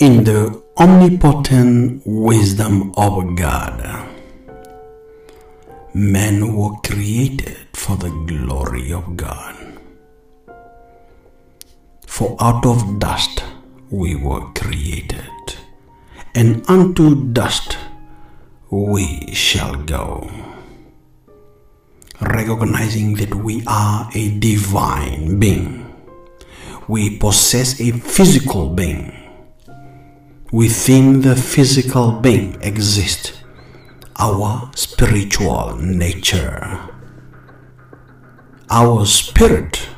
in the omnipotent wisdom of God. Men were created for the glory of God. For out of dust we were created, and unto dust we shall go. Recognizing that we are a divine being, we possess a physical being. Within the physical being exists our spiritual nature. Our spirit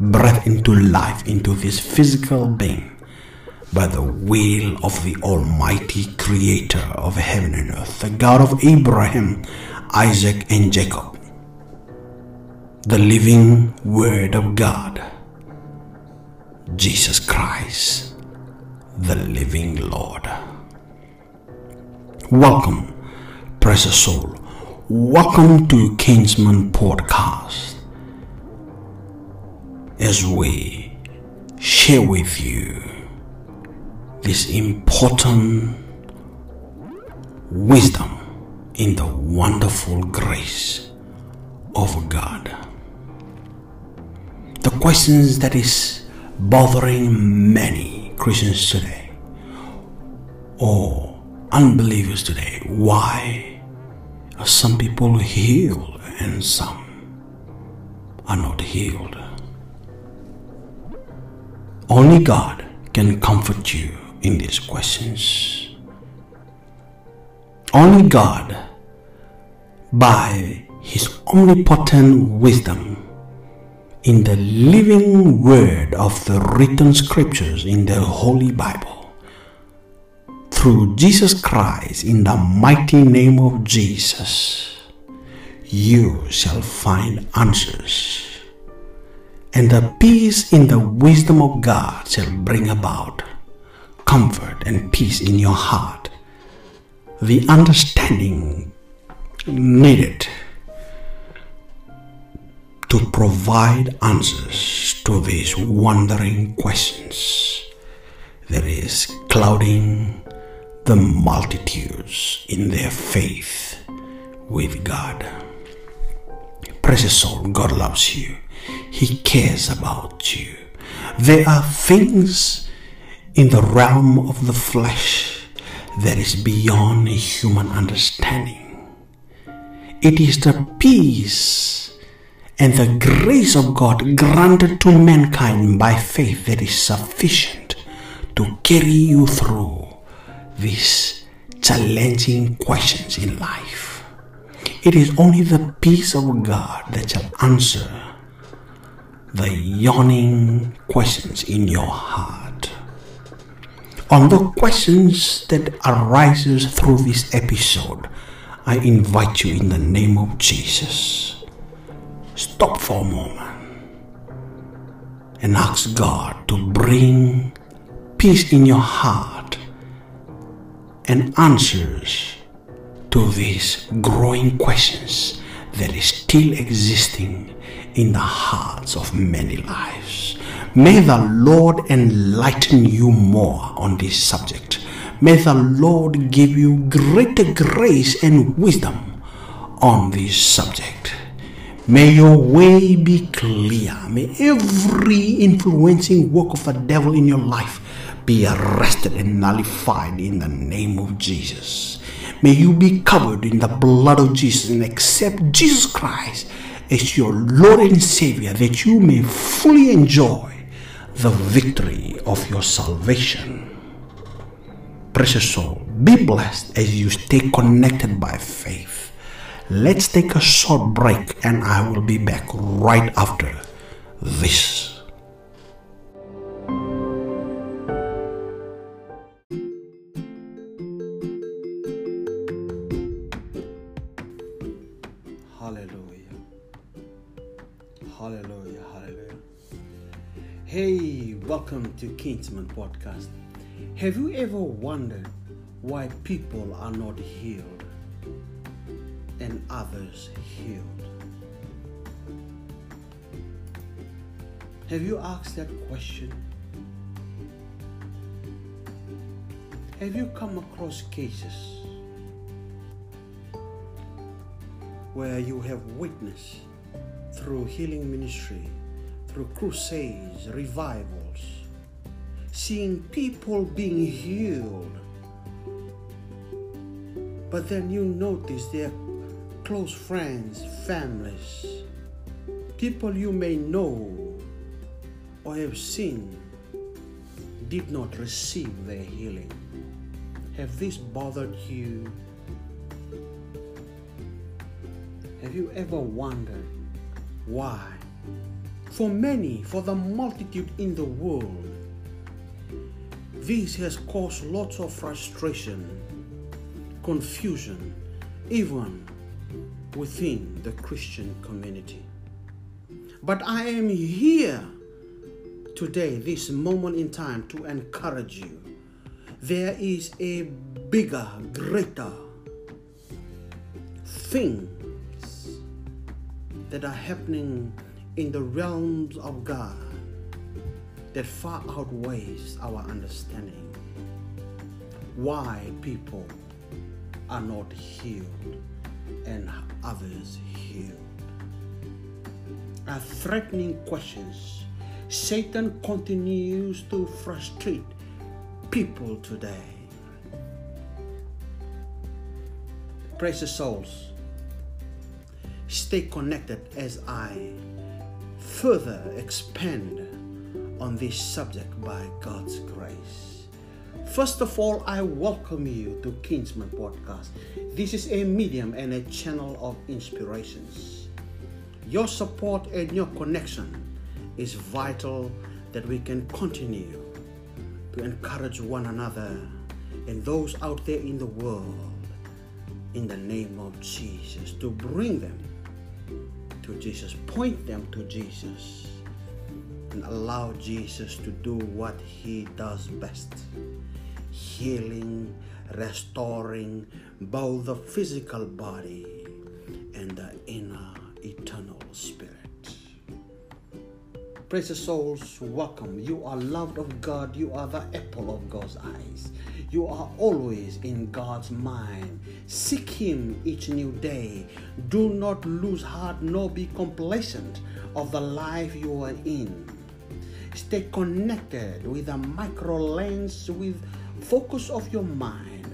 breathed into life into this physical being by the will of the Almighty Creator of heaven and earth, the God of Abraham, Isaac, and Jacob, the living Word of God, Jesus Christ, the living Lord. Welcome precious soul. Welcome to Kingsman Podcast as we share with you this important wisdom in the wonderful grace of God. The questions that is bothering many Christians today or unbelievers today. Why are some people healed and some are not healed? Only God can comfort you in these questions. Only God, by His omnipotent wisdom, in the living word of the written scriptures in the Holy Bible, through Jesus Christ, in the mighty name of Jesus, you shall find answers. And the peace in the wisdom of God shall bring about comfort and peace in your heart. The understanding needed to provide answers to these wandering questions that is clouding the multitudes in their faith with God. Precious soul, God loves you. He cares about you. There are things in the realm of the flesh that is beyond human understanding. It is the peace and the grace of God granted to mankind by faith that is sufficient to carry you through these challenging questions in life. It is only the peace of God that shall answer the yawning questions in your heart. On the questions that arises through this episode, I invite you in the name of Jesus. Stop for a moment and ask God to bring peace in your heart and answers to these growing questions that is still existing in the hearts of many lives. May the Lord enlighten you more on this subject. May the Lord give you greater grace and wisdom on this subject. May your way be clear. May every influencing work of the devil in your life be arrested and nullified in the name of Jesus. May you be covered in the blood of Jesus and accept Jesus Christ as your Lord and Savior that you may fully enjoy the victory of your salvation. Precious soul, be blessed as you stay connected by faith. Let's take a short break and I will be back right after this. Hallelujah. Hallelujah. Hallelujah. Hey, welcome to Kingsman Podcast. Have you ever wondered why people are not healed others healed? Have you asked that question? Have you come across cases where you have witnessed through healing ministry, through crusades, revivals, seeing people being healed? But then you notice their close friends, families, people you may know or have seen did not receive their healing. Have this bothered you? Have you ever wondered why? For many, for the multitude in the world, this has caused lots of frustration, confusion, even within the Christian community. But I am here today, this moment in time, to encourage you. There is a bigger, greater things that are happening in the realms of God that far outweighs our understanding. Why people are not healed and others healed are threatening questions. Satan continues to frustrate people today. Precious souls, stay connected as I further expand on this subject by God's grace. First of all, I welcome you to Kingsman Podcast. This is a medium and a channel of inspirations your support and your connection is vital that we can continue to encourage one another and those out there in the world in the name of Jesus to bring them to Jesus, point them to Jesus, and allow Jesus to do what he does best healing, restoring both the physical body and the inner eternal spirit. Precious souls, welcome. You are loved of God. You are the apple of God's eyes. You are always in God's mind. Seek Him each new day. Do not lose heart nor be complacent of the life you are in. Stay connected with a micro lens with focus of your mind.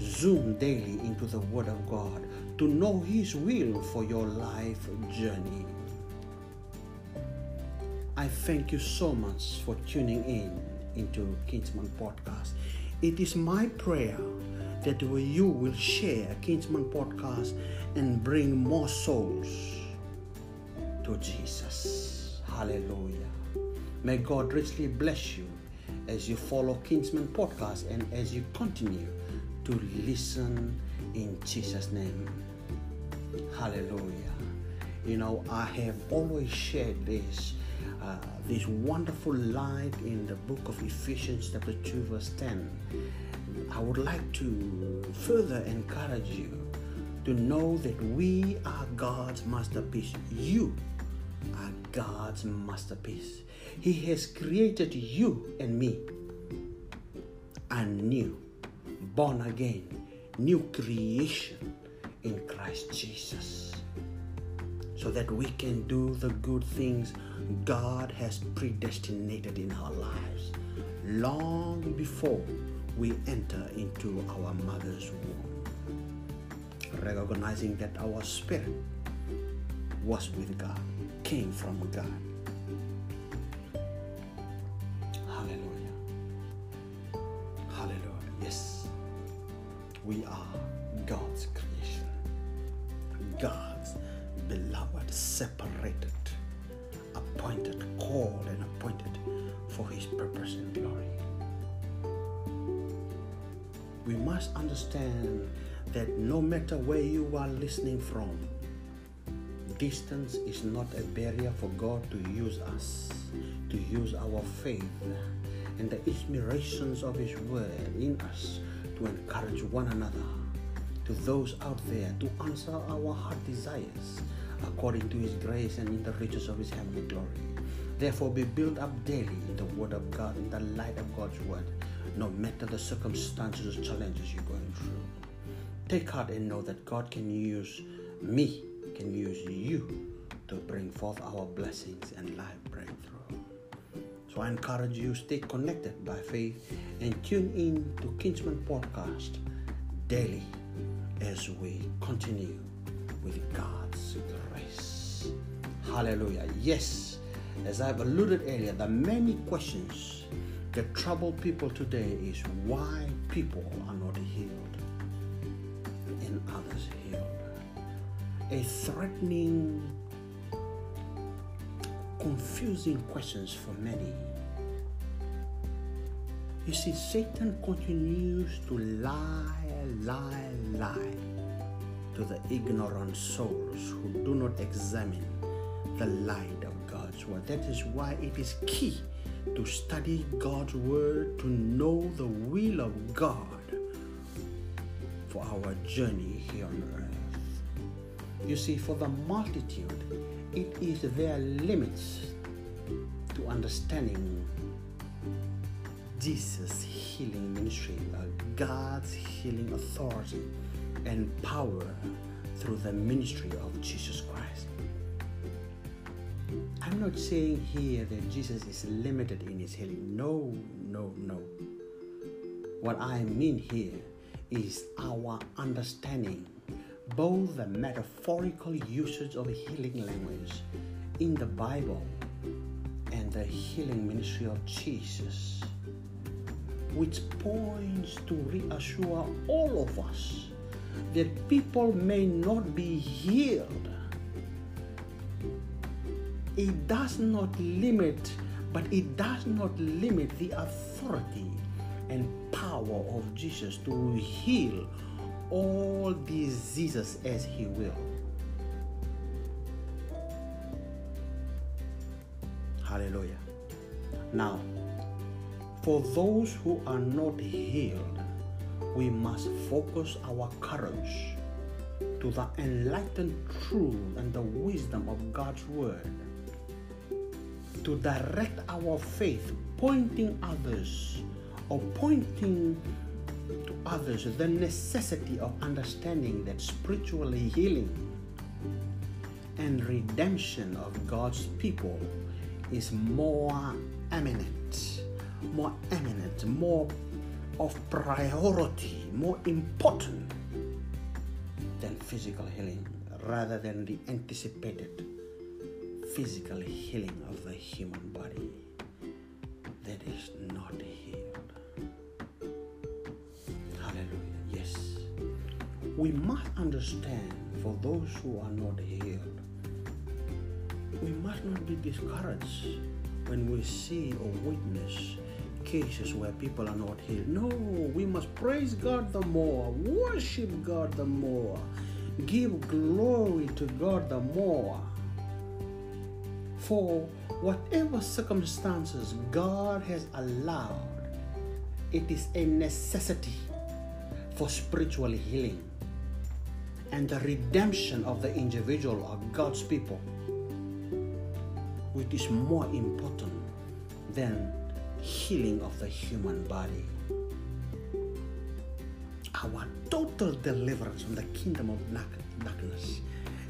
Zoom daily into the Word of God to know His will for your life journey. I thank you so much for tuning in into Kingsman Podcast. It is my prayer that you will share Kingsman Podcast and bring more souls to Jesus. Hallelujah. May God richly bless you as you follow Kinsman Podcast and as you continue to listen in Jesus' name. Hallelujah. You know, I have always shared this. Uh, this wonderful light in the book of Ephesians, chapter 2, verse 10. I would like to further encourage you to know that we are God's masterpiece. You are God's masterpiece. He has created you and me anew, born again, new creation in Christ Jesus so that we can do the good things God has predestinated in our lives long before we enter into our mother's womb. Recognizing that our spirit was with God, came from God. We are God's creation. God's beloved, separated, appointed, called, and appointed for His purpose and glory. We must understand that no matter where you are listening from, distance is not a barrier for God to use us, to use our faith and the inspirations of His Word in us to encourage one another to those out there to answer our heart desires according to his grace and in the riches of his heavenly glory. Therefore, be built up daily in the word of God, in the light of God's word. no matter the circumstances or challenges you're going through. Take heart and know that God can use me, can use you to bring forth our blessings and life. I encourage you stay connected by faith and tune in to Kinsman Podcast daily as we continue with God's grace. Hallelujah. Yes, as I've alluded earlier, the many questions that trouble people today is why people are not healed and others healed. A threatening, confusing questions for many. You see, Satan continues to lie, lie, lie to the ignorant souls who do not examine the light of God's word. That is why it is key to study God's word, to know the will of God for our journey here on earth. You see, for the multitude, it is their limits to understanding Jesus' healing ministry, uh, God's healing authority and power through the ministry of Jesus Christ. I'm not saying here that Jesus is limited in his healing. No, no, no. What I mean here is our understanding both the metaphorical usage of healing language in the Bible and the healing ministry of Jesus, which points to reassure all of us that people may not be healed. It does not limit, but it does not limit the authority and power of Jesus to heal all diseases as He will. Hallelujah. Now, for those who are not healed, we must focus our courage to the enlightened truth and the wisdom of God's Word, to direct our faith, pointing others or pointing to others the necessity of understanding that spiritual healing and redemption of God's people is more eminent, more eminent, more of priority, more important than physical healing, rather than the anticipated physical healing of the human body that is not healed. We must understand for those who are not healed, we must not be discouraged when we see or witness cases where people are not healed. No, we must praise God the more, worship God the more, give glory to God the more. For whatever circumstances God has allowed, it is a necessity for spiritual healing and the redemption of the individual or God's people, which is more important than healing of the human body. Our total deliverance from the kingdom of darkness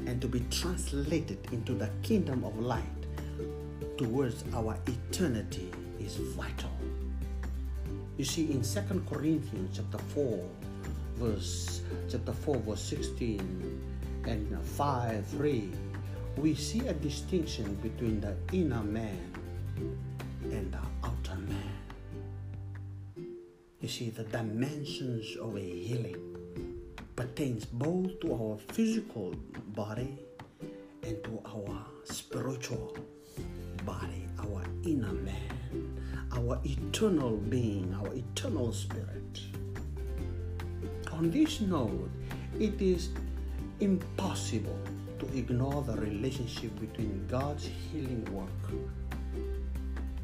and to be translated into the kingdom of light towards our eternity is vital. You see, in 2 Corinthians chapter 4, verse chapter 4, verse 16 and 5, 3, we see a distinction between the inner man and the outer man. You see, the dimensions of a healing pertains both to our physical body and to our spiritual body, our inner man, our eternal being, our eternal spirit. On this note, it is impossible to ignore the relationship between God's healing work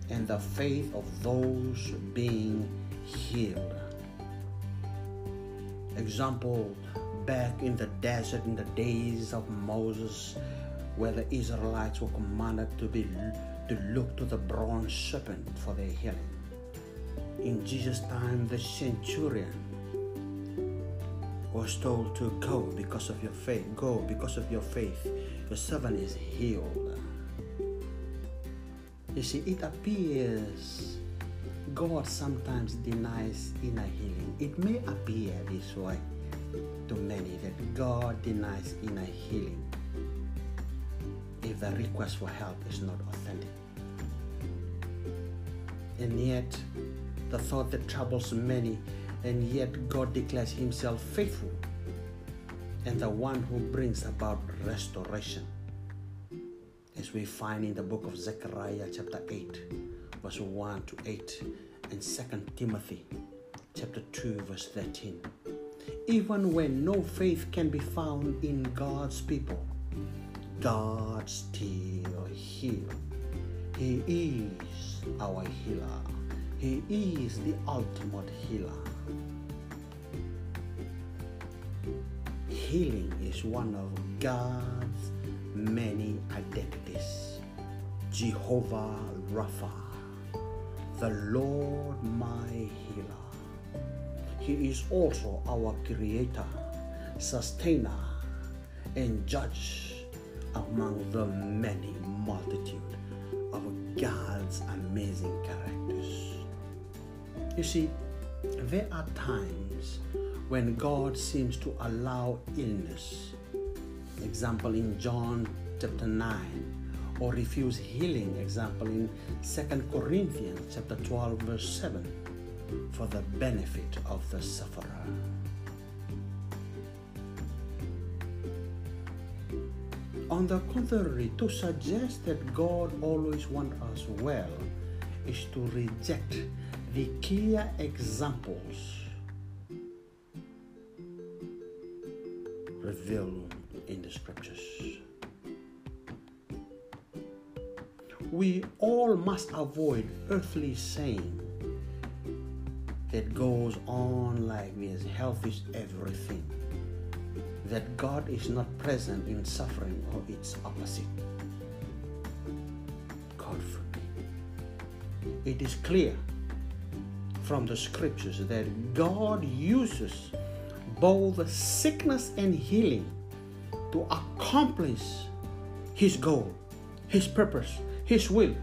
and the faith of those being healed. Example back in the desert in the days of Moses, where the Israelites were commanded to be to look to the bronze serpent for their healing. In Jesus' time, the centurion was told to go because of your faith. Go because of your faith. Your servant is healed. You see, it appears God sometimes denies inner healing. It may appear this way to many that God denies inner healing if the request for help is not authentic. And yet, the thought that troubles many, and yet God declares Himself faithful and the one who brings about restoration. As we find in the book of Zechariah, chapter 8, verse 1 to 8, and 2 Timothy, chapter 2, verse 13. Even when no faith can be found in God's people, God still heals. He is our healer. He is the ultimate healer. Healing is one of God's many identities. Jehovah Rapha, the Lord my healer. He is also our creator, sustainer, and judge among the many multitude of God's amazing characters. You see, there are times when God seems to allow illness. Example in John chapter 9 or refuse healing example in 2 Corinthians chapter 12 verse 7 for the benefit of the sufferer. On the contrary, to suggest that God always wants us well is to reject the clear examples revealed in the scriptures. We all must avoid earthly saying that goes on like this health is everything that God is not present in suffering or its opposite. God forbid. It is clear from the scriptures that God uses both sickness and healing to accomplish His goal, His purpose, His will,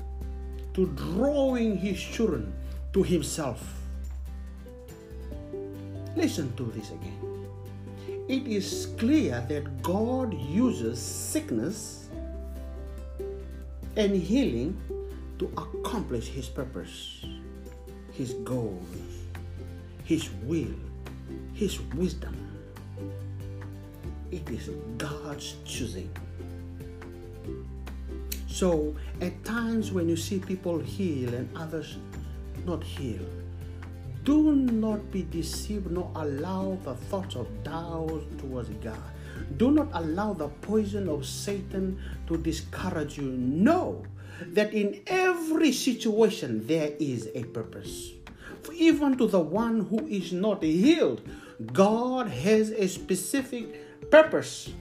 to drawing His children to Himself. Listen to this again it is clear that God uses sickness and healing to accomplish His purpose, His goals, His will, His wisdom. It is God's choosing. So, at times when you see people heal and others not heal, do not be deceived, nor allow the thoughts of doubt towards God. Do not allow the poison of Satan to discourage you. Know that in every situation there is a purpose. For even to the one who is not healed, God has a specific purpose.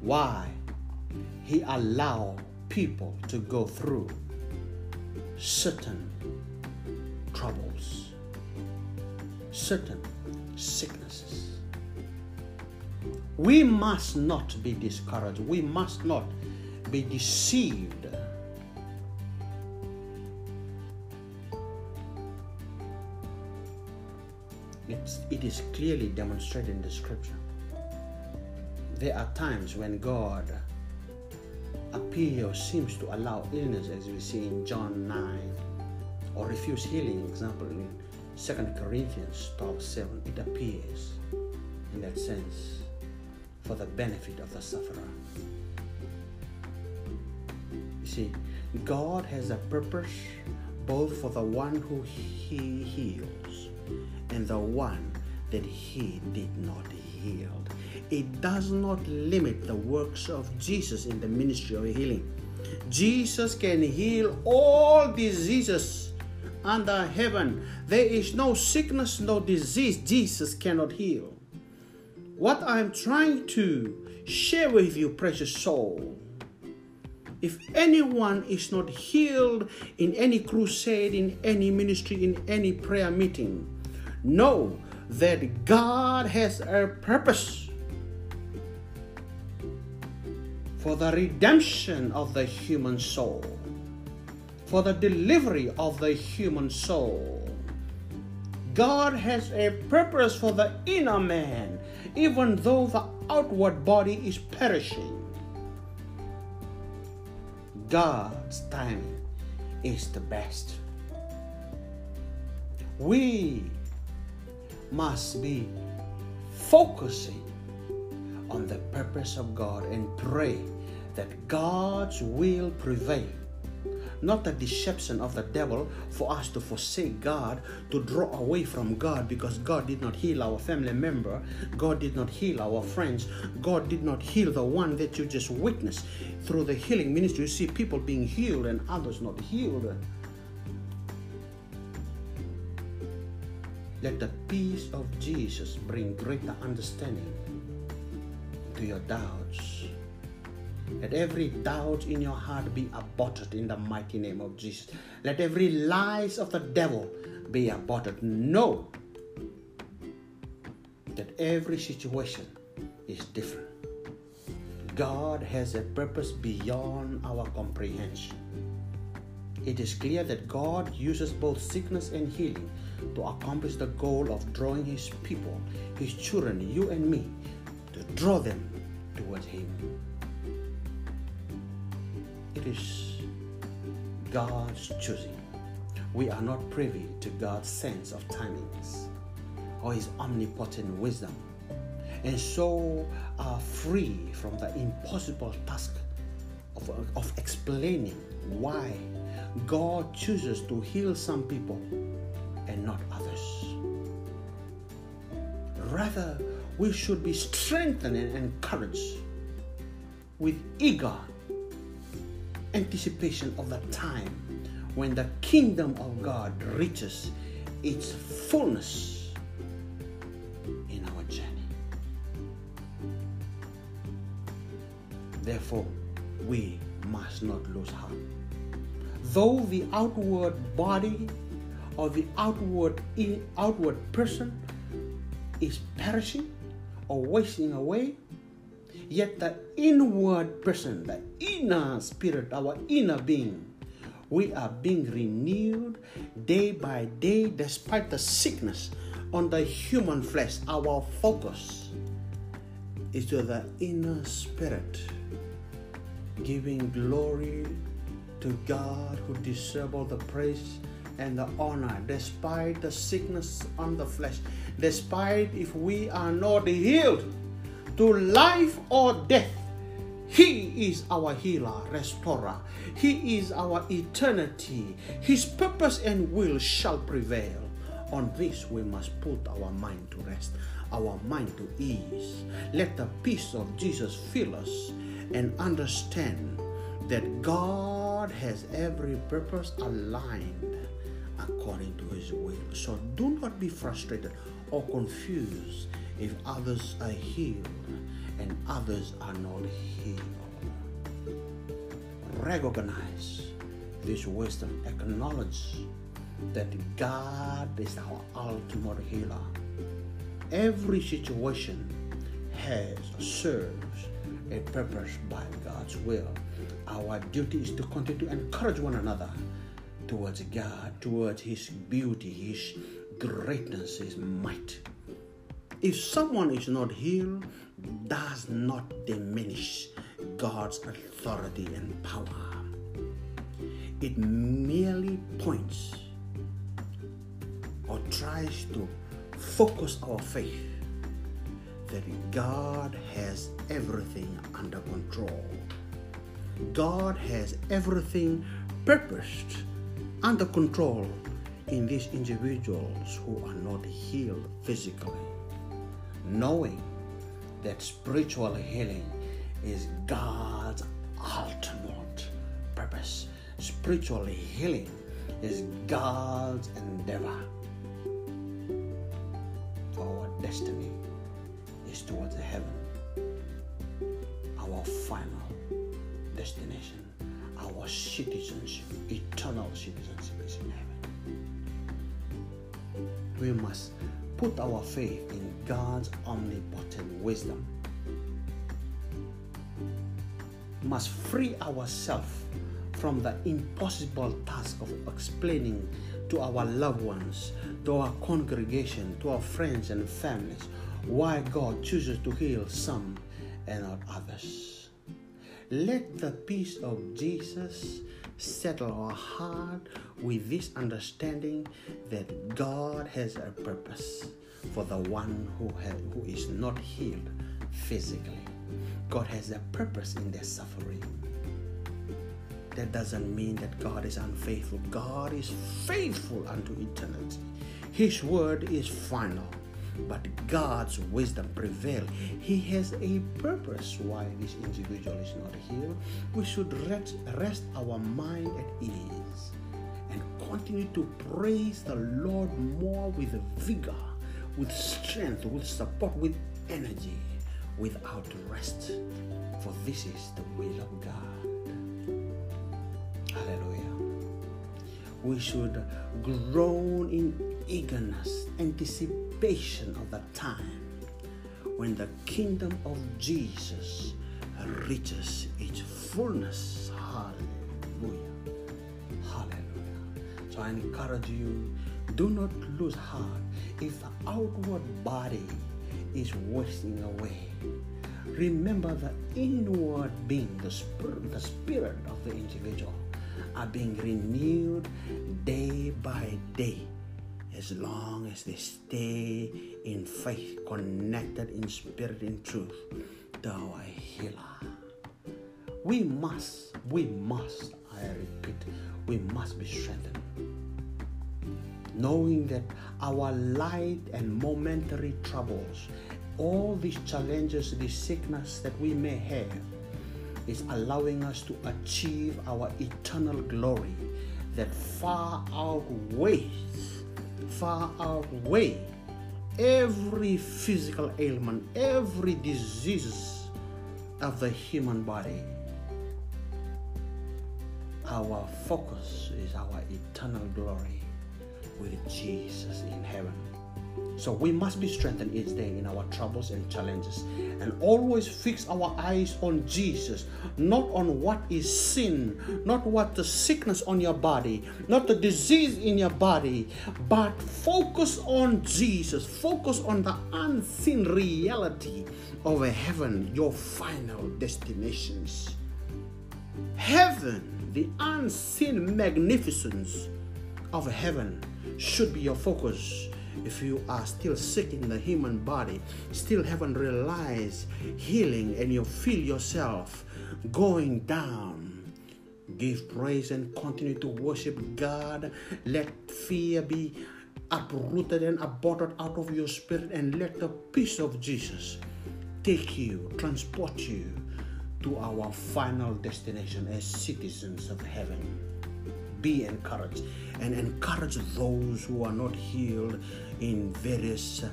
Why? He allow people to go through certain troubles, certain sicknesses. We must not be discouraged. We must not be deceived. It is clearly demonstrated in the scripture. There are times when God appears, seems to allow illness, as we see in John 9 or refuse healing, example in 2 Corinthians 12 7, it appears in that sense for the benefit of the sufferer. You see, God has a purpose both for the one who he heals and the one that he did not heal. It does not limit the works of Jesus in the ministry of healing. Jesus can heal all diseases under heaven. There is no sickness, no disease Jesus cannot heal. What I'm trying to share with you, precious soul, If anyone is not healed in any crusade, in any ministry, in any prayer meeting, know that God has a purpose for the redemption of the human soul, for the delivery of the human soul. God has a purpose for the inner man, even though the outward body is perishing. God's timing is the best. We must be focusing on the purpose of God and pray that God's will prevail. Not the deception of the devil for us to forsake God, to draw away from God because God did not heal our family member, God did not heal our friends, God did not heal the one that you just witnessed. Through the healing ministry, you see people being healed and others not healed. Let the peace of Jesus bring greater understanding to your doubts. Let every doubt in your heart be aborted in the mighty name of Jesus. Let every lies of the devil be aborted. Know that every situation is different. God has a purpose beyond our comprehension. It is clear that God uses both sickness and healing to accomplish the goal of drawing His people, His children, you and me, to draw them towards Him. It is God's choosing. We are not privy to God's sense of timings or His omnipotent wisdom, and so are free from the impossible task of, of explaining why God chooses to heal some people Rather, we should be strengthened and encouraged with eager anticipation of the time when the kingdom of God reaches its fullness in our journey. Therefore, we must not lose heart. Though the outward body or the outward outward person is perishing or wasting away, yet the inward person, the inner spirit, our inner being, we are being renewed day by day despite the sickness on the human flesh. Our focus is to the inner spirit, giving glory to God who deserves all the praise and the honor despite the sickness on the flesh, despite if we are not healed to life or death. He is our healer, restorer. He is our eternity. His purpose and will shall prevail. On this we must put our mind to rest, our mind to ease. Let the peace of Jesus fill us and understand that God has every purpose aligned according to his will. So do not be frustrated or confused if others are healed and others are not healed. Recognize this wisdom, acknowledge that God is our ultimate healer. Every situation has serves a purpose by God's will. Our duty is to continue to encourage one another towards God, towards His beauty, His greatness, His might. If someone is not healed, does not diminish God's authority and power. It merely points or tries to focus our faith that God has everything under control. God has everything purposed under control in these individuals who are not healed physically, knowing that spiritual healing is God's ultimate purpose. Spiritual healing is God's endeavor. Our destiny is towards heaven, our final destination. our citizenship, citizenship, in heaven. We must put our faith in God's omnipotent wisdom. Must free ourselves from the impossible task of explaining to our loved ones, to our congregation, to our friends and families why God chooses to heal some and not others. Let the peace of Jesus settle our heart with this understanding that God has a purpose for the one who, has, who is not healed physically. God has a purpose in their suffering. That doesn't mean that God is unfaithful. God is faithful unto eternity. His word is final but God's wisdom prevails. He has a purpose why this individual is not healed. We should rest, rest our mind at ease and continue to praise the Lord more with vigor, with strength, with support, with energy, without rest. For this is the will of God. Hallelujah. We should groan in eagerness, anticipation anticipation of the time when the kingdom of Jesus reaches its fullness. Hallelujah. Hallelujah. So I encourage you do not lose heart if the outward body is wasting away. Remember the inward being, the spirit, the spirit of the individual are being renewed day by day as long as they stay in faith, connected in spirit, in truth, thou art healer. We must, we must, I repeat, we must be strengthened. Knowing that our light and momentary troubles, all these challenges, this sickness that we may have, is allowing us to achieve our eternal glory that far outweighs far away every physical ailment, every disease of the human body. Our focus is our eternal glory with Jesus in heaven. So we must be strengthened each day in our troubles and challenges and always fix our eyes on Jesus, not on what is sin, not what the sickness on your body, not the disease in your body, but focus on Jesus. Focus on the unseen reality of heaven, your final destinations. Heaven, the unseen magnificence of heaven should be your focus if you are still sick in the human body, still haven't realized healing, and you feel yourself going down, give praise and continue to worship God. Let fear be uprooted and aborted out of your spirit, and let the peace of Jesus take you, transport you to our final destination as citizens of heaven be encouraged and encourage those who are not healed in various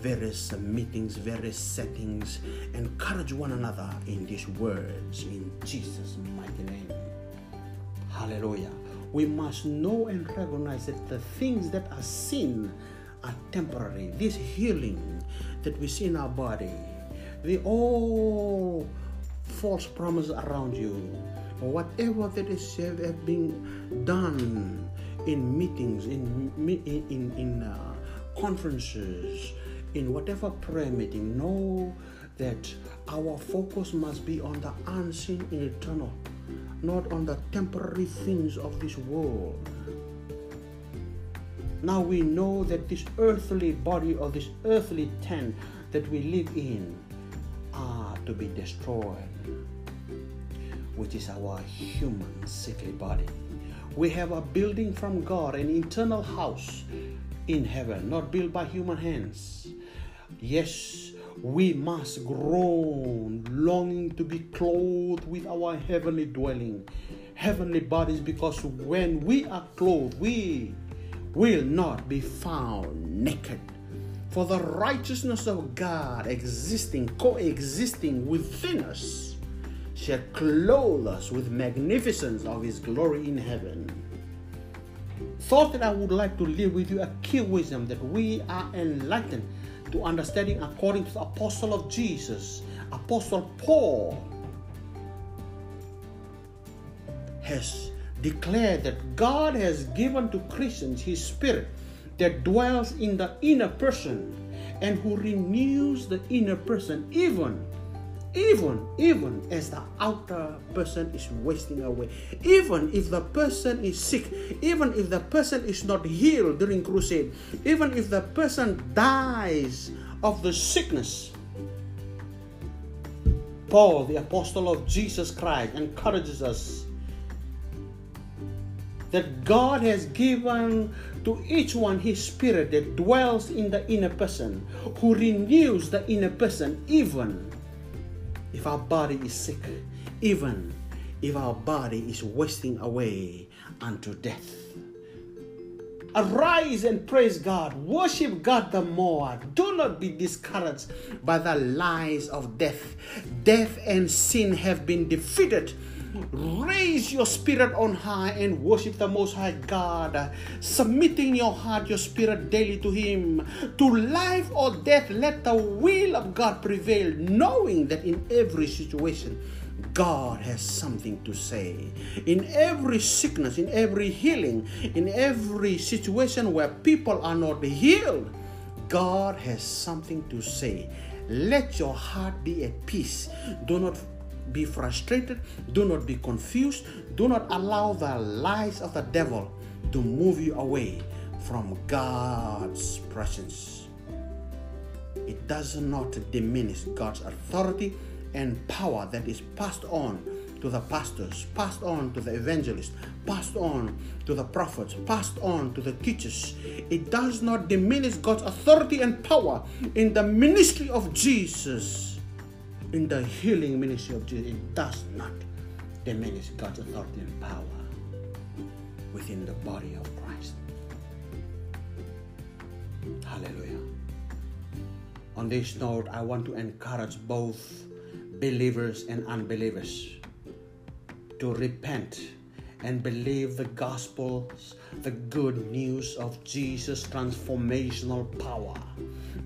various meetings various settings. Encourage one another in these words in jesus mighty name. Hallelujah. We must know and recognize that the things that are seen are temporary. This healing that we see in our body the all false promise around you. Whatever that is said, have been done in meetings, in in in uh, conferences, in whatever prayer meeting, know that our focus must be on the unseen and eternal, not on the temporary things of this world. Now we know that this earthly body or this earthly tent that we live in are to be destroyed which is our human sickly body. We have a building from God, an eternal house in heaven, not built by human hands. Yes, we must groan, longing to be clothed with our heavenly dwelling, heavenly bodies, because when we are clothed, we will not be found naked. For the righteousness of God existing, coexisting within us shall clothe us with magnificence of his glory in heaven. Thought that I would like to leave with you a key wisdom that we are enlightened to understanding according to the apostle of Jesus, Apostle Paul has declared that God has given to Christians his spirit that dwells in the inner person and who renews the inner person even even even as the outer person is wasting away. Even if the person is sick even if the person is not healed during crusade even if the person dies of the sickness paul the apostle of jesus christ encourages us that god has given to each one his spirit that dwells in the inner person who renews the inner person even if our body is sick, even if our body is wasting away unto death. Arise and praise God. Worship God the more. Do not be discouraged by the lies of death. Death and sin have been defeated Raise your spirit on high and worship the Most High God, submitting your heart, your spirit daily to Him. To life or death, let the will of God prevail, knowing that in every situation, God has something to say. In every sickness, in every healing, in every situation where people are not healed, God has something to say. Let your heart be at peace. Do not be frustrated. Do not be confused. Do not allow the lies of the devil to move you away from God's presence. It does not diminish God's authority and power that is passed on to the pastors, passed on to the evangelists, passed on to the prophets, passed on to the teachers. It does not diminish God's authority and power in the ministry of Jesus in the healing ministry of Jesus, it does not diminish God's authority and power within the body of Christ. Hallelujah. On this note, I want to encourage both believers and unbelievers to repent and believe the gospels, the good news of Jesus' transformational power,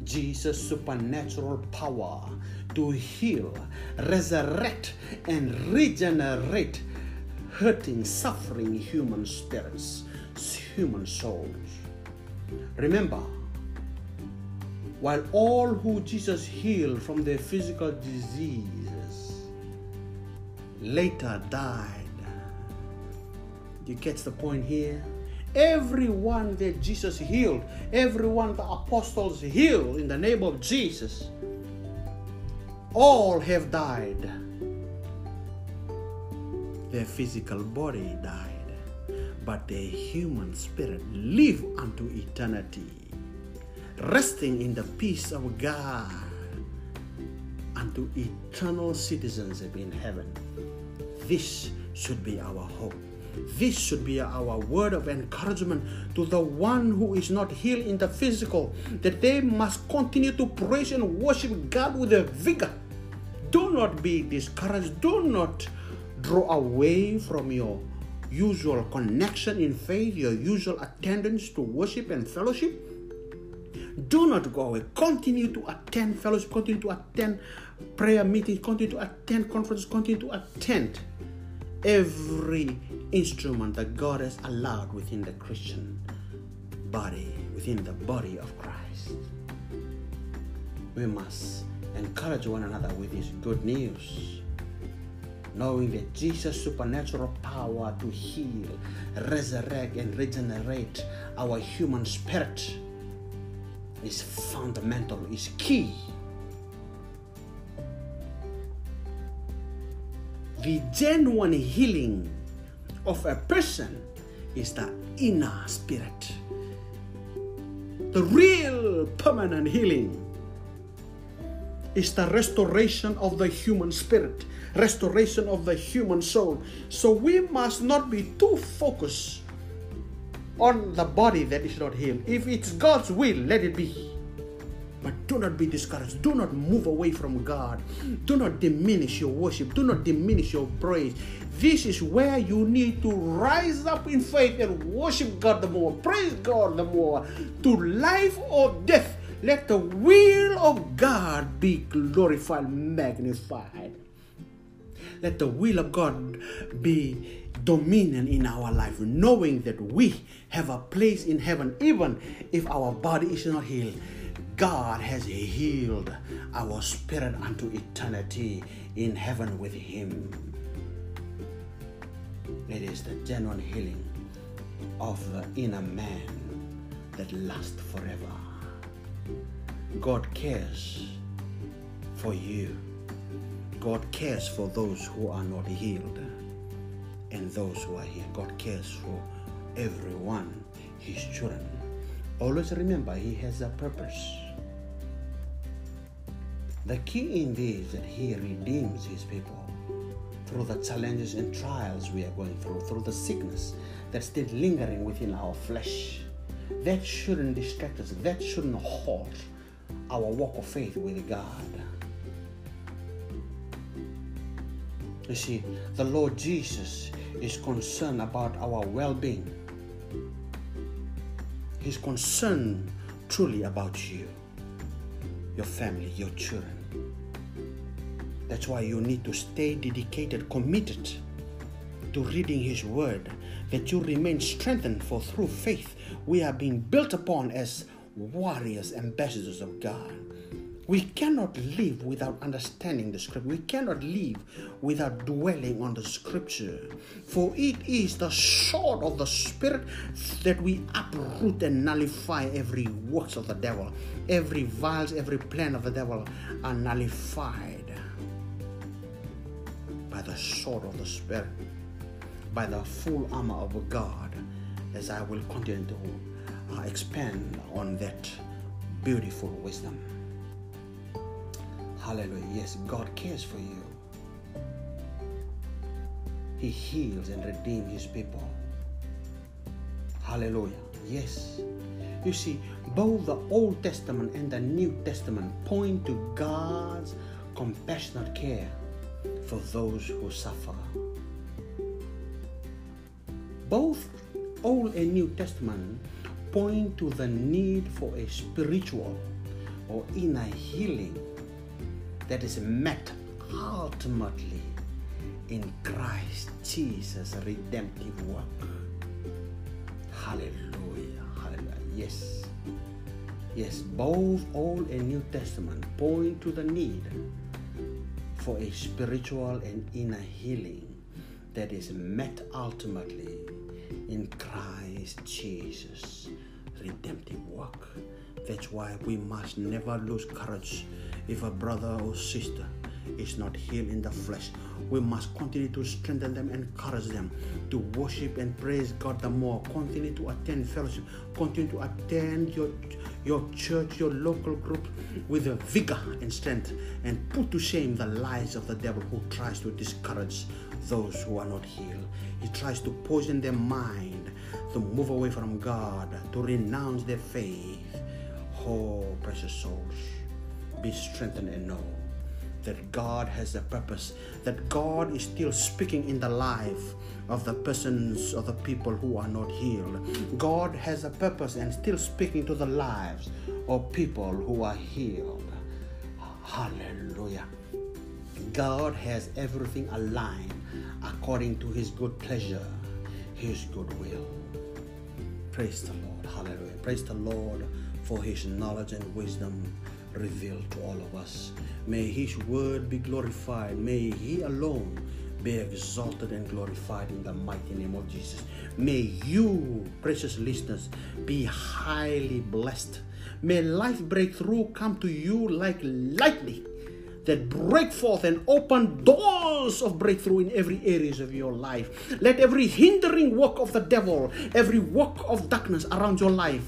Jesus' supernatural power to heal, resurrect, and regenerate hurting, suffering human spirits, human souls. Remember, while all who Jesus healed from their physical diseases later died, you get the point here? Everyone that Jesus healed, everyone the apostles healed in the name of Jesus, all have died. Their physical body died, but their human spirit live unto eternity, resting in the peace of God unto eternal citizenship in heaven. This should be our hope. This should be our word of encouragement to the one who is not healed in the physical, that they must continue to praise and worship God with a vigor do not be discouraged. Do not draw away from your usual connection in faith, your usual attendance to worship and fellowship. Do not go away. Continue to attend fellowship, continue to attend prayer meetings, continue to attend conferences, continue to attend every instrument that God has allowed within the Christian body, within the body of Christ. We must encourage one another with this good news. Knowing that Jesus' supernatural power to heal, resurrect, and regenerate our human spirit is fundamental, is key. The genuine healing of a person is the inner spirit. The real permanent healing is the restoration of the human spirit, restoration of the human soul. So we must not be too focused on the body that is not healed. If it's God's will, let it be. But do not be discouraged. Do not move away from God. Do not diminish your worship. Do not diminish your praise. This is where you need to rise up in faith and worship God the more, praise God the more, to life or death. Let the will of God be glorified, magnified. Let the will of God be dominion in our life, knowing that we have a place in heaven, even if our body is not healed. God has healed our spirit unto eternity in heaven with Him. It is the genuine healing of the inner man that lasts forever. God cares for you. God cares for those who are not healed and those who are healed. God cares for everyone, His children. Always remember, He has a purpose. The key in this is that He redeems His people through the challenges and trials we are going through, through the sickness that's still lingering within our flesh. That shouldn't distract us, that shouldn't halt our walk of faith with God. You see, the Lord Jesus is concerned about our well being. He's concerned truly about you, your family, your children. That's why you need to stay dedicated, committed to reading His Word, that you remain strengthened, for through faith we are being built upon as warriors, ambassadors of God. We cannot live without understanding the scripture. We cannot live without dwelling on the scripture. For it is the sword of the spirit that we uproot and nullify every works of the devil. Every vials, every plan of the devil are nullified by the sword of the Spirit, by the full armor of God, as I will continue to Uh, expand on that beautiful wisdom. Hallelujah. Yes, God cares for you. He heals and redeems his people. Hallelujah. Yes. You see, both the Old Testament and the New Testament point to God's compassionate care for those who suffer. Both Old and New Testament point to the need for a spiritual or inner healing that is met ultimately in Christ Jesus' redemptive work. Hallelujah. Hallelujah. Yes. Yes, both Old and New Testament point to the need for a spiritual and inner healing that is met ultimately in Christ Jesus' redemptive work. That's why we must never lose courage if a brother or sister is not healed in the flesh. We must continue to strengthen them, encourage them to worship and praise God the more. Continue to attend fellowship. Continue to attend your your church, your local group with a vigor and strength, and put to shame the lies of the devil who tries to discourage those who are not healed. He tries to poison their mind, to move away from God, to renounce their faith. Oh, precious souls, be strengthened and know that God has a purpose, that God is still speaking in the life of the persons of the people who are not healed. God has a purpose and still speaking to the lives of people who are healed. Hallelujah. God has everything aligned according to his good pleasure, his good will. Praise the Lord. Hallelujah. Praise the Lord for his knowledge and wisdom revealed to all of us. May His word be glorified. May He alone be exalted and glorified in the mighty name of Jesus. May you, precious listeners, be highly blessed. May life breakthrough come to you like lightning that break forth and open doors of breakthrough in every areas of your life. Let every hindering work of the devil, every work of darkness around your life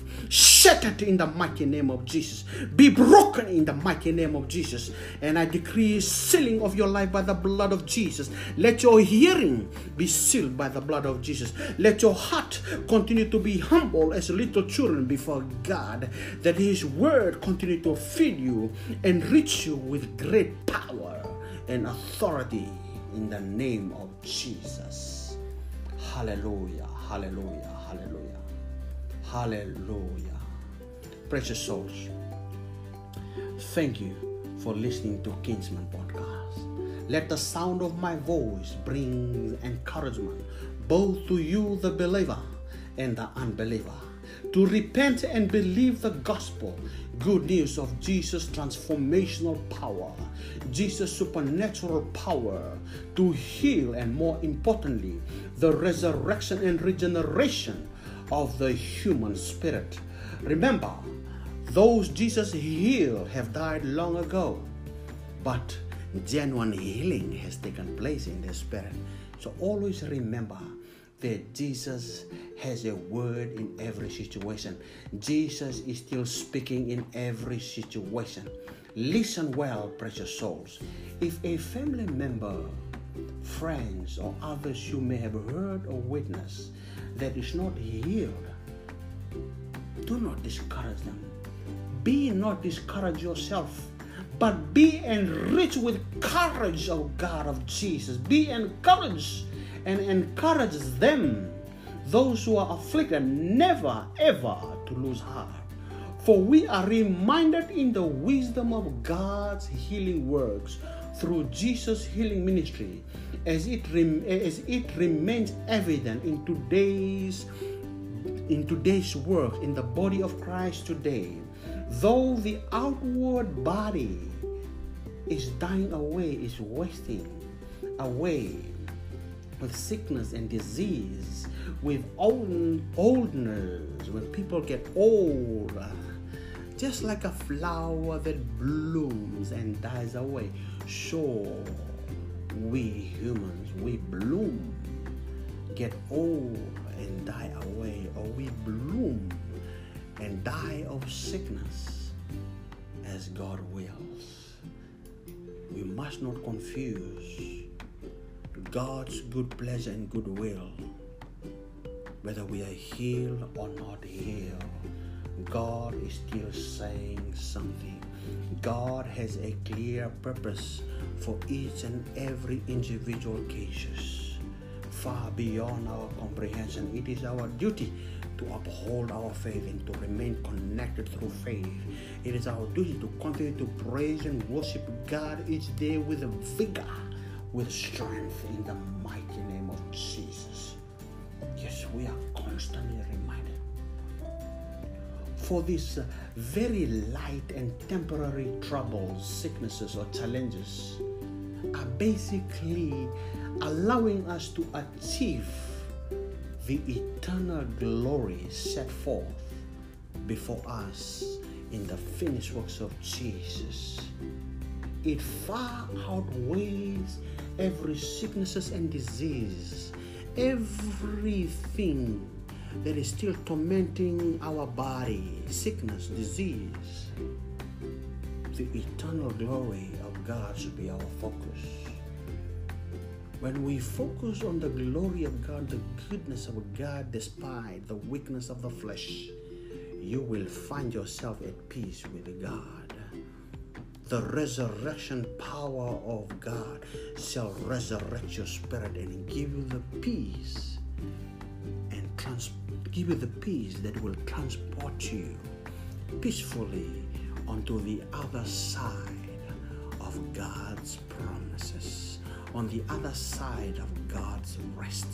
shattered in the mighty name of Jesus. Be broken in the mighty name of Jesus. And I decree sealing of your life by the blood of Jesus. Let your hearing be sealed by the blood of Jesus. Let your heart continue to be humble as little children before God. That His word continue to feed you and reach you with great power and authority in the name of Jesus. Hallelujah, hallelujah, hallelujah, hallelujah. Precious souls, thank you for listening to Kingsman Podcast. Let the sound of my voice bring encouragement both to you, the believer, and the unbeliever to repent and believe the gospel, good news of Jesus' transformational power, Jesus' supernatural power to heal, and more importantly, the resurrection and regeneration of the human spirit. Remember, those Jesus healed have died long ago, but genuine healing has taken place in the spirit. So always remember that Jesus has a word in every situation. Jesus is still speaking in every situation. Listen well, precious souls. If a family member, friends, or others you may have heard or witnessed that is not healed, do not discourage them. Be not discouraged yourself, but be enriched with courage, O God of Jesus. Be encouraged and encourages them, those who are afflicted, never ever to lose heart. For we are reminded in the wisdom of God's healing works through Jesus' healing ministry, as it, rem- as it remains evident in today's in today's work in the body of Christ today. Though the outward body is dying away, is wasting away, with sickness and disease, with old, oldness, when people get old, just like a flower that blooms and dies away. Sure, we humans, we bloom, get old and die away, or we bloom and die of sickness as God wills. We must not confuse God's good pleasure and goodwill, whether we are healed or not healed, God is still saying something. God has a clear purpose for each and every individual cases, far beyond our comprehension. It is our duty to uphold our faith and to remain connected through faith. It is our duty to continue to praise and worship God each day with vigor with strength in the mighty name of Jesus. Yes, we are constantly reminded. For these uh, very light and temporary troubles, sicknesses, or challenges are basically allowing us to achieve the eternal glory set forth before us in the finished works of Jesus. It far outweighs every sicknesses and disease, everything that is still tormenting our body, sickness, disease. The eternal glory of God should be our focus. When we focus on the glory of God, the goodness of God, despite the weakness of the flesh, you will find yourself at peace with God. The resurrection power of God shall resurrect your spirit and give you the peace and trans- give you the peace that will transport you peacefully onto the other side of God's promises, on the other side of God's rest.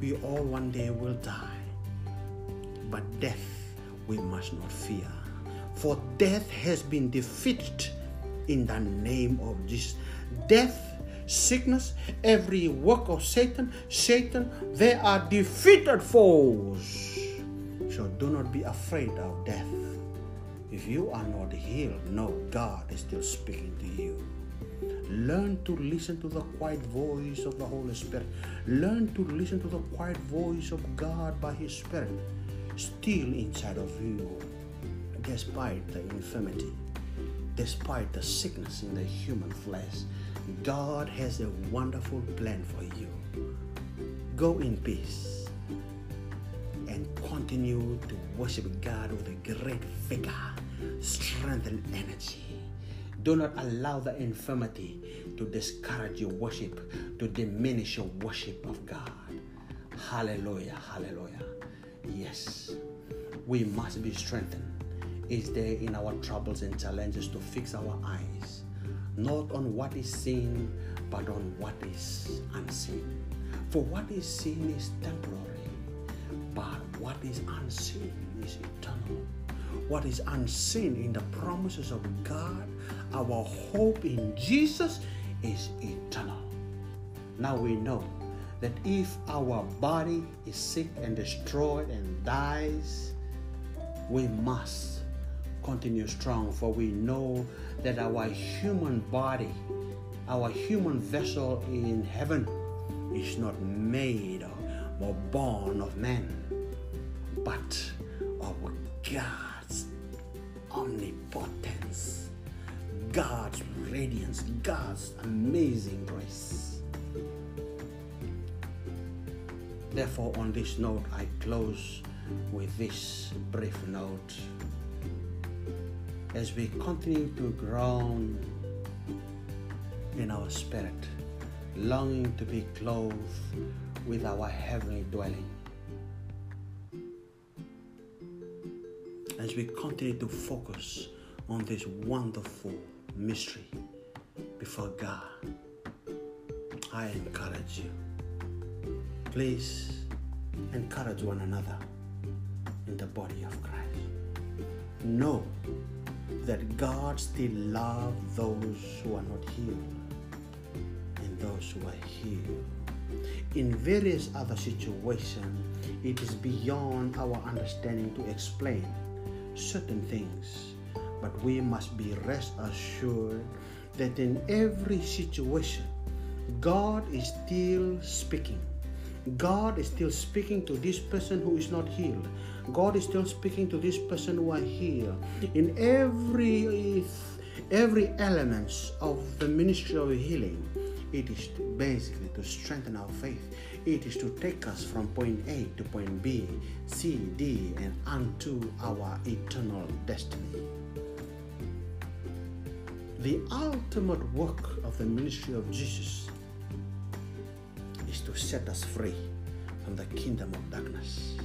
We all one day will die, but death we must not fear for death has been defeated in the name of Jesus. Death, sickness, every work of Satan, Satan, they are defeated foes. So do not be afraid of death. If you are not healed, no, God is still speaking to you. Learn to listen to the quiet voice of the Holy Spirit. Learn to listen to the quiet voice of God by His Spirit still inside of you, despite the infirmity, despite the sickness in the human flesh. God has a wonderful plan for you. Go in peace and continue to worship God with a great vigor, strength, and energy. Do not allow the infirmity to discourage your worship, to diminish your worship of God. Hallelujah, hallelujah. Yes, we must be strengthened. Is there in our troubles and challenges to fix our eyes not on what is seen, but on what is unseen. For what is seen is temporary, but what is unseen is eternal. What is unseen in the promises of God, our hope in Jesus is eternal. Now we know that if our body is sick and destroyed and dies, we must continue strong, for we know that our human body, our human vessel in heaven, is not made or born of man, but of God's omnipotence, God's radiance, God's amazing grace. Therefore, on this note, I close with this brief note as we continue to groan in our spirit, longing to be clothed with our heavenly dwelling. As we continue to focus on this wonderful mystery before God, I encourage you. Please encourage one another in the body of Christ. Know that God still loves those who are not healed and those who are healed. In various other situations, it is beyond our understanding to explain certain things, but we must be rest assured that in every situation, God is still speaking. God is still speaking to this person who is not healed. God is still speaking to this person who are healed. In every every elements of the ministry of healing, it is basically to strengthen our faith. It is to take us from point A to point B, C, D, and unto our eternal destiny. The ultimate work of the ministry of Jesus is to set us free from the kingdom of darkness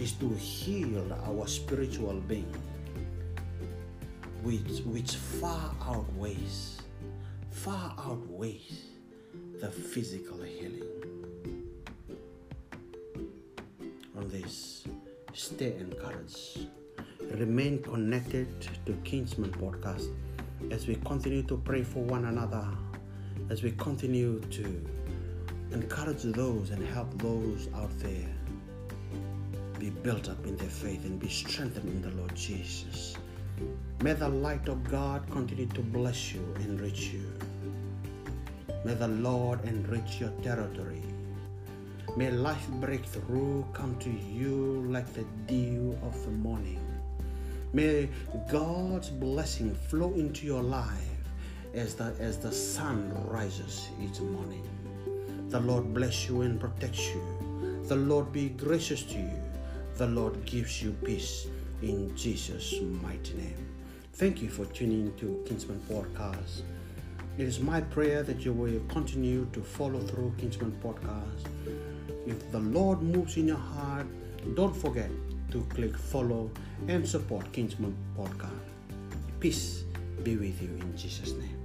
is to heal our spiritual being, which, which far outweighs, far outweighs the physical healing. Stay encouraged. Remain connected to Kingsman Podcast as we continue to pray for one another, as we continue to encourage those and help those out there be built up in their faith and be strengthened in the Lord Jesus. May the light of God continue to bless you, and enrich you. May the Lord enrich your territory. May life breakthrough come to you like the dew of the morning. May God's blessing flow into your life as the, as the sun rises each morning. The Lord bless you and protect you. The Lord be gracious to you the Lord gives you peace in Jesus' mighty name. Thank you for tuning to Kingsman Podcast. It is my prayer that you will continue to follow through Kingsman Podcast. If the Lord moves in your heart, don't forget to click follow and support Kingsman Podcast. Peace be with you in Jesus' name.